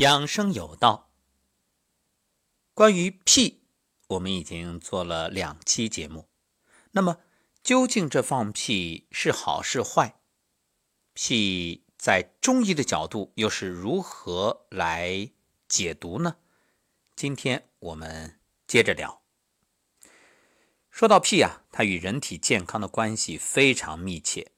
养生有道，关于屁，我们已经做了两期节目。那么，究竟这放屁是好是坏？屁在中医的角度又是如何来解读呢？今天我们接着聊。说到屁啊，它与人体健康的关系非常密切。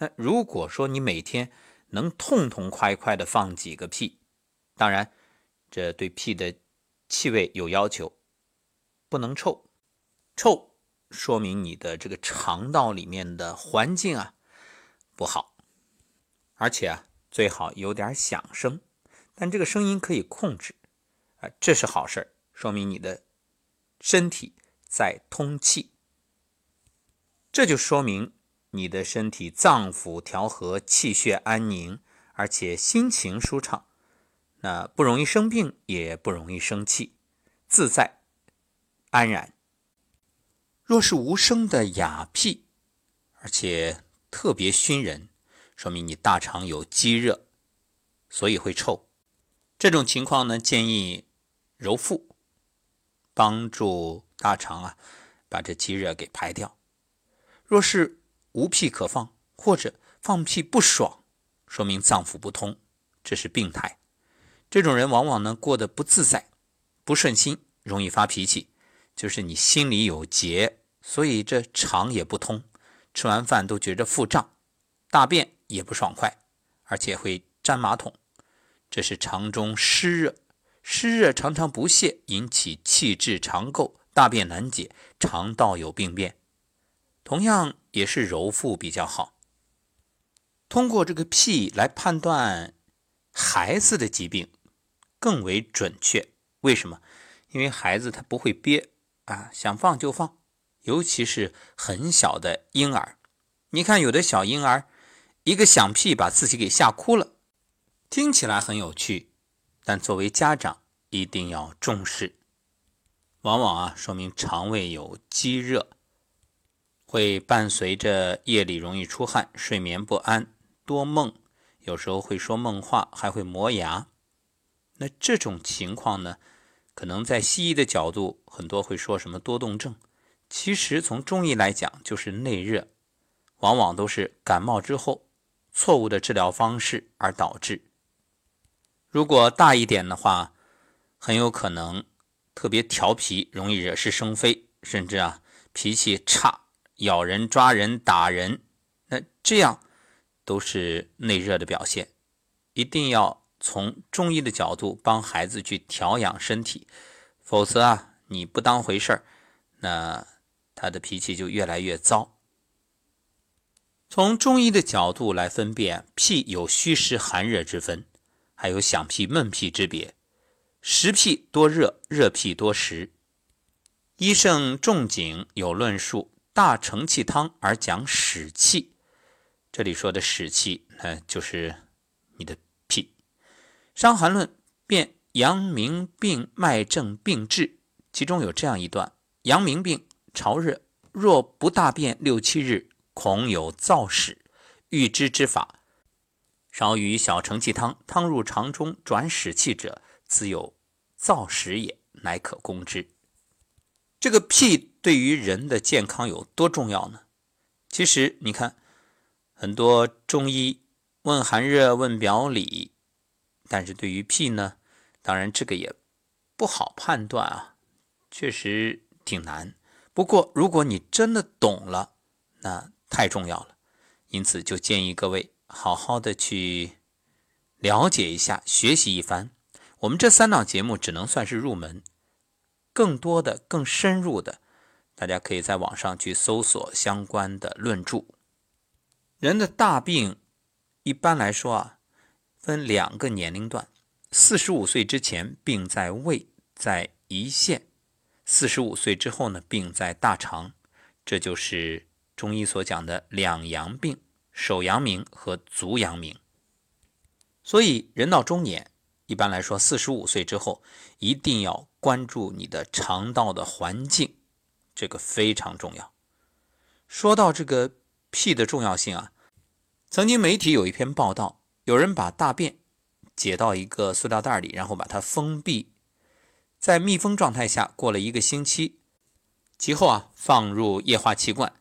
那如果说你每天能痛痛快快的放几个屁，当然，这对屁的气味有要求，不能臭。臭说明你的这个肠道里面的环境啊不好，而且啊最好有点响声，但这个声音可以控制啊，这是好事说明你的身体在通气。这就说明你的身体脏腑调和，气血安宁，而且心情舒畅。那不容易生病，也不容易生气，自在安然。若是无声的哑屁，而且特别熏人，说明你大肠有积热，所以会臭。这种情况呢，建议揉腹，帮助大肠啊把这积热给排掉。若是无屁可放，或者放屁不爽，说明脏腑不通，这是病态。这种人往往呢过得不自在、不顺心，容易发脾气，就是你心里有结，所以这肠也不通，吃完饭都觉着腹胀，大便也不爽快，而且会粘马桶，这是肠中湿热，湿热常常不泄，引起气滞肠垢，大便难解，肠道有病变。同样也是揉腹比较好，通过这个屁来判断孩子的疾病。更为准确，为什么？因为孩子他不会憋啊，想放就放，尤其是很小的婴儿。你看，有的小婴儿一个响屁把自己给吓哭了，听起来很有趣，但作为家长一定要重视。往往啊，说明肠胃有积热，会伴随着夜里容易出汗、睡眠不安、多梦，有时候会说梦话，还会磨牙。那这种情况呢，可能在西医的角度，很多会说什么多动症，其实从中医来讲就是内热，往往都是感冒之后错误的治疗方式而导致。如果大一点的话，很有可能特别调皮，容易惹是生非，甚至啊脾气差，咬人、抓人、打人，那这样都是内热的表现，一定要。从中医的角度帮孩子去调养身体，否则啊，你不当回事儿，那他的脾气就越来越糟。从中医的角度来分辨，脾有虚实寒热之分，还有响屁闷屁之别。实屁多热，热屁多实。医圣仲景有论述大承气汤而讲使气，这里说的使气，那就是你的。《伤寒论》辨阳明病脉症病治，其中有这样一段：阳明病潮热，若不大便六七日，恐有燥屎。欲知之法，少与小承气汤，汤入肠中转屎气者，自有燥屎也，乃可攻之。这个屁对于人的健康有多重要呢？其实你看，很多中医问寒热，问表里。但是对于 P 呢，当然这个也不好判断啊，确实挺难。不过如果你真的懂了，那太重要了。因此就建议各位好好的去了解一下，学习一番。我们这三档节目只能算是入门，更多的、更深入的，大家可以在网上去搜索相关的论著。人的大病，一般来说啊。分两个年龄段，四十五岁之前病在胃，在胰腺；四十五岁之后呢，病在大肠。这就是中医所讲的两阳病：手阳明和足阳明。所以人到中年，一般来说，四十五岁之后一定要关注你的肠道的环境，这个非常重要。说到这个屁的重要性啊，曾经媒体有一篇报道。有人把大便解到一个塑料袋里，然后把它封闭，在密封状态下过了一个星期，其后啊放入液化气罐，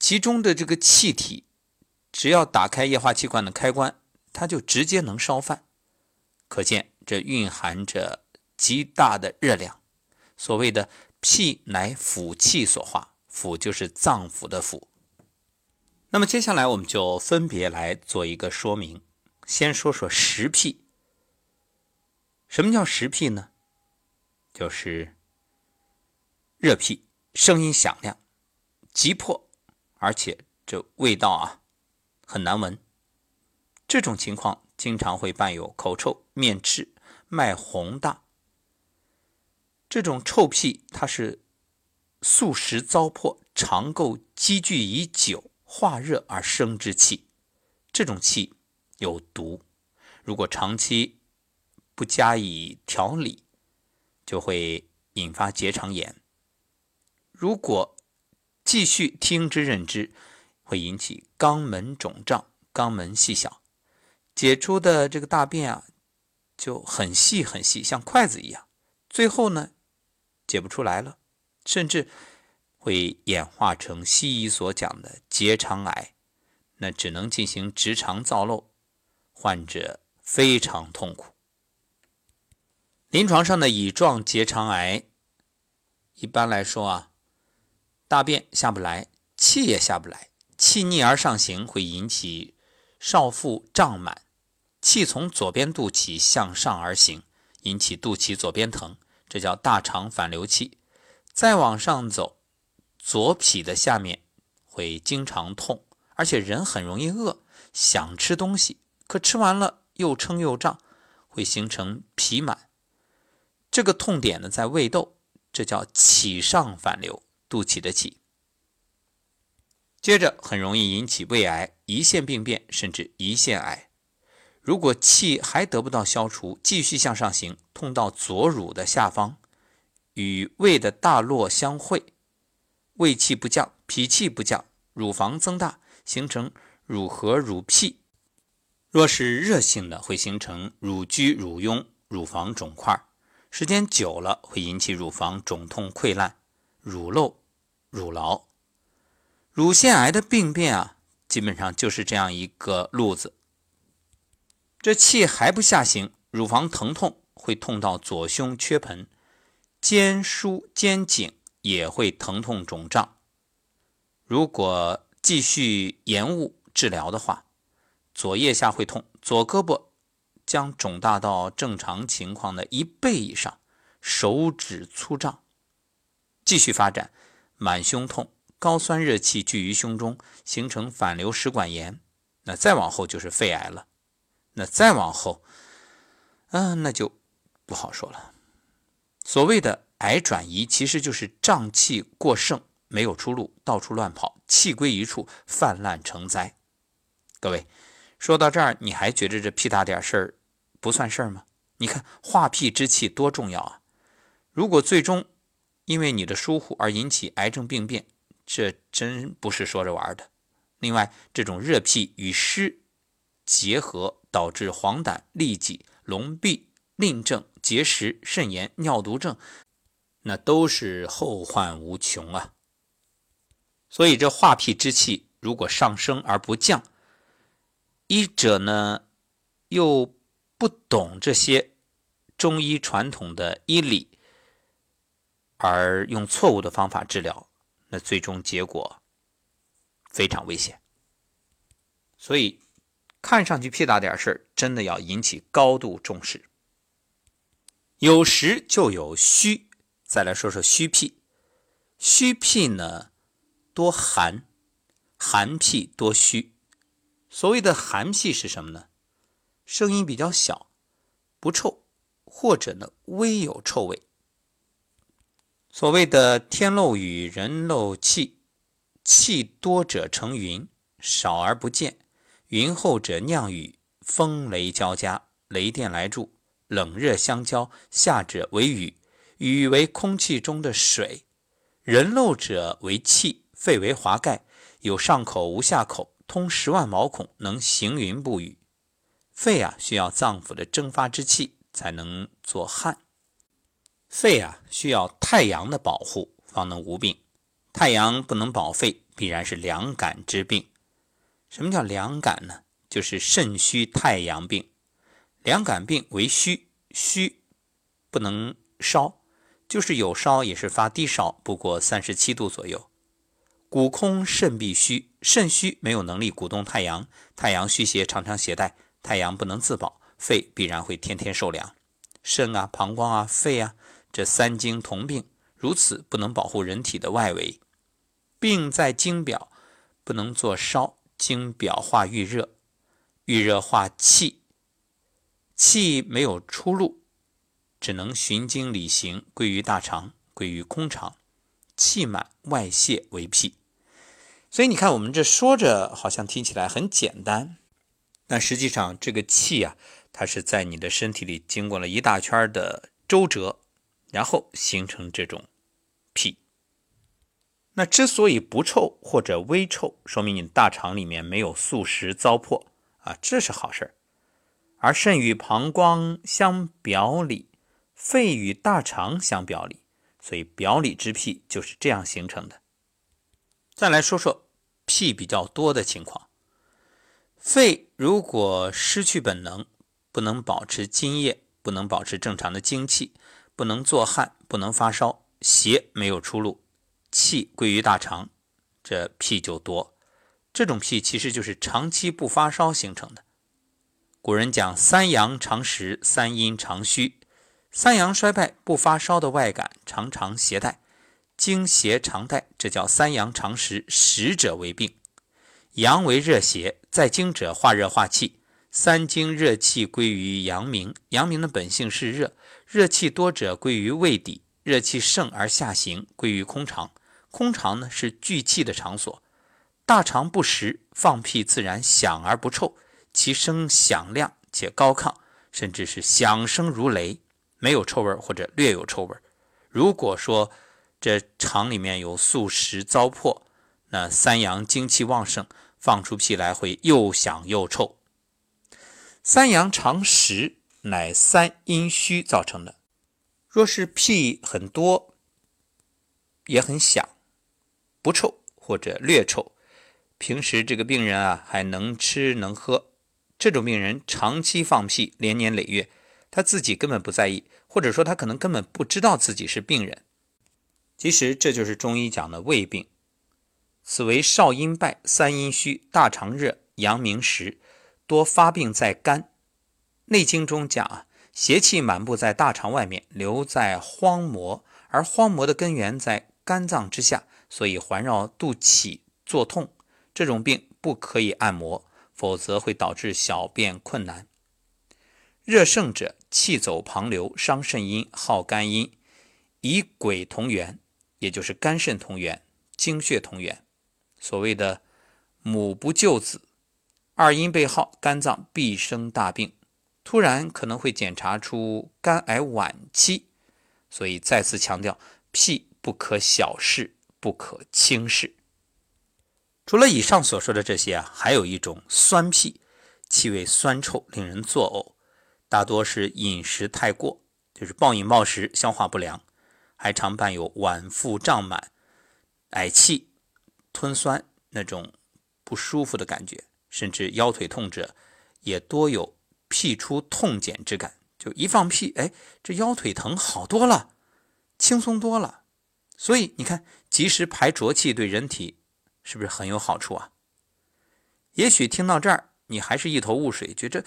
其中的这个气体，只要打开液化气罐的开关，它就直接能烧饭。可见这蕴含着极大的热量。所谓的脾乃腑气所化，腑就是脏腑的腑。那么接下来我们就分别来做一个说明。先说说实脾。什么叫实脾呢？就是热脾，声音响亮、急迫，而且这味道啊很难闻。这种情况经常会伴有口臭、面赤、脉洪大。这种臭屁，它是素食糟粕，肠垢积聚已久，化热而生之气。这种气有毒，如果长期不加以调理，就会引发结肠炎。如果继续听之任之，会引起肛门肿胀、肛门细小，解出的这个大便啊就很细很细，像筷子一样。最后呢？解不出来了，甚至会演化成西医所讲的结肠癌，那只能进行直肠造瘘，患者非常痛苦。临床上的乙状结肠癌，一般来说啊，大便下不来，气也下不来，气逆而上行，会引起少腹胀满，气从左边肚脐向上而行，引起肚脐左边疼。这叫大肠反流气，再往上走，左脾的下面会经常痛，而且人很容易饿，想吃东西，可吃完了又撑又胀，会形成脾满。这个痛点呢在胃窦，这叫脐上反流，肚脐的脐。接着很容易引起胃癌、胰腺病变，甚至胰腺癌。如果气还得不到消除，继续向上行，痛到左乳的下方，与胃的大络相会，胃气不降，脾气不降，乳房增大，形成乳核、乳癖。若是热性的，会形成乳疽、乳痈、乳房肿块，时间久了会引起乳房肿痛溃烂、乳漏、乳痨。乳腺癌的病变啊，基本上就是这样一个路子。这气还不下行，乳房疼痛会痛到左胸缺盆，肩枢、肩颈也会疼痛肿胀。如果继续延误治疗的话，左腋下会痛，左胳膊将肿大到正常情况的一倍以上，手指粗胀。继续发展，满胸痛，高酸热气聚于胸中，形成反流食管炎。那再往后就是肺癌了。那再往后，嗯，那就不好说了。所谓的癌转移，其实就是胀气过盛，没有出路，到处乱跑，气归一处，泛滥成灾。各位，说到这儿，你还觉得这屁大点事儿不算事儿吗？你看化屁之气多重要啊！如果最终因为你的疏忽而引起癌症病变，这真不是说着玩的。另外，这种热屁与湿结合。导致黄疸、痢疾、聋闭、令症、结石、肾炎、尿毒症，那都是后患无穷啊。所以这化屁之气如果上升而不降，医者呢又不懂这些中医传统的医理，而用错误的方法治疗，那最终结果非常危险。所以。看上去屁大点事儿，真的要引起高度重视。有实就有虚，再来说说虚屁。虚屁呢，多寒，寒屁多虚。所谓的寒气是什么呢？声音比较小，不臭，或者呢微有臭味。所谓的天漏雨，人漏气，气多者成云，少而不见。云厚者酿雨，风雷交加，雷电来助，冷热相交，下者为雨，雨为空气中的水。人漏者为气，肺为华盖，有上口无下口，通十万毛孔，能行云布雨。肺啊需要脏腑的蒸发之气才能做汗，肺啊需要太阳的保护方能无病。太阳不能保肺，必然是凉感之病。什么叫凉感呢？就是肾虚太阳病。凉感病为虚，虚不能烧，就是有烧也是发低烧，不过三十七度左右。骨空肾必虚，肾虚没有能力鼓动太阳，太阳虚邪常常携带，太阳不能自保，肺必然会天天受凉。肾啊、膀胱啊、肺啊，这三经同病，如此不能保护人体的外围。病在经表，不能做烧，经表化郁热，郁热化气。气没有出路，只能循经理行，归于大肠，归于空肠，气满外泄为癖。所以你看，我们这说着好像听起来很简单，但实际上这个气啊，它是在你的身体里经过了一大圈的周折，然后形成这种癖。那之所以不臭或者微臭，说明你大肠里面没有宿食糟粕啊，这是好事儿。而肾与膀胱相表里，肺与大肠相表里，所以表里之癖就是这样形成的。再来说说屁比较多的情况，肺如果失去本能，不能保持津液，不能保持正常的精气，不能做汗，不能发烧，邪没有出路，气归于大肠，这屁就多。这种屁其实就是长期不发烧形成的。古人讲三阳常实，三阴常虚。三阳衰败不发烧的外感常常携带，经邪常带，这叫三阳常实，实者为病。阳为热邪，在经者化热化气，三经热气归于阳明。阳明的本性是热，热气多者归于胃底，热气盛而下行归于空肠。空肠呢是聚气的场所，大肠不实，放屁自然响而不臭。其声响亮且高亢，甚至是响声如雷，没有臭味或者略有臭味。如果说这肠里面有宿食糟粕，那三阳精气旺盛，放出屁来会又响又臭。三阳常实，乃三阴虚造成的。若是屁很多，也很响，不臭或者略臭，平时这个病人啊还能吃能喝。这种病人长期放屁，连年累月，他自己根本不在意，或者说他可能根本不知道自己是病人。其实这就是中医讲的胃病，此为少阴败、三阴虚、大肠热、阳明实，多发病在肝。《内经》中讲啊，邪气满布在大肠外面，留在荒膜，而荒膜的根源在肝脏之下，所以环绕肚脐作痛。这种病不可以按摩。否则会导致小便困难。热盛者，气走旁流，伤肾阴，耗肝阴，以鬼同源，也就是肝肾同源，精血同源。所谓的母不救子，二阴被耗，肝脏必生大病，突然可能会检查出肝癌晚期。所以再次强调，屁不可小视，不可轻视。除了以上所说的这些啊，还有一种酸屁，气味酸臭，令人作呕，大多是饮食太过，就是暴饮暴食，消化不良，还常伴有脘腹胀满、嗳气、吞酸那种不舒服的感觉，甚至腰腿痛者也多有屁出痛减之感，就一放屁，哎，这腰腿疼好多了，轻松多了。所以你看，及时排浊气对人体。是不是很有好处啊？也许听到这儿，你还是一头雾水，觉着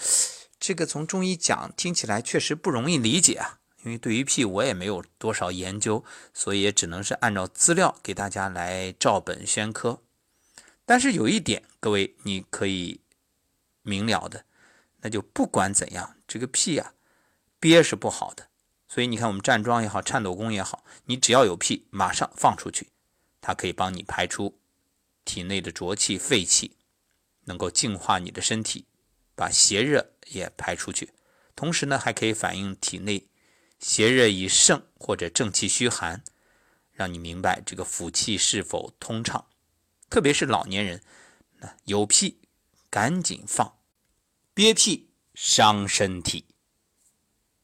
这个从中医讲听起来确实不容易理解啊。因为对于屁我也没有多少研究，所以也只能是按照资料给大家来照本宣科。但是有一点，各位你可以明了的，那就不管怎样，这个屁啊憋是不好的。所以你看，我们站桩也好，颤抖功也好，你只要有屁，马上放出去，它可以帮你排出。体内的浊气、废气能够净化你的身体，把邪热也排出去。同时呢，还可以反映体内邪热已盛或者正气虚寒，让你明白这个腑气是否通畅。特别是老年人，有屁赶紧放，憋屁伤身体。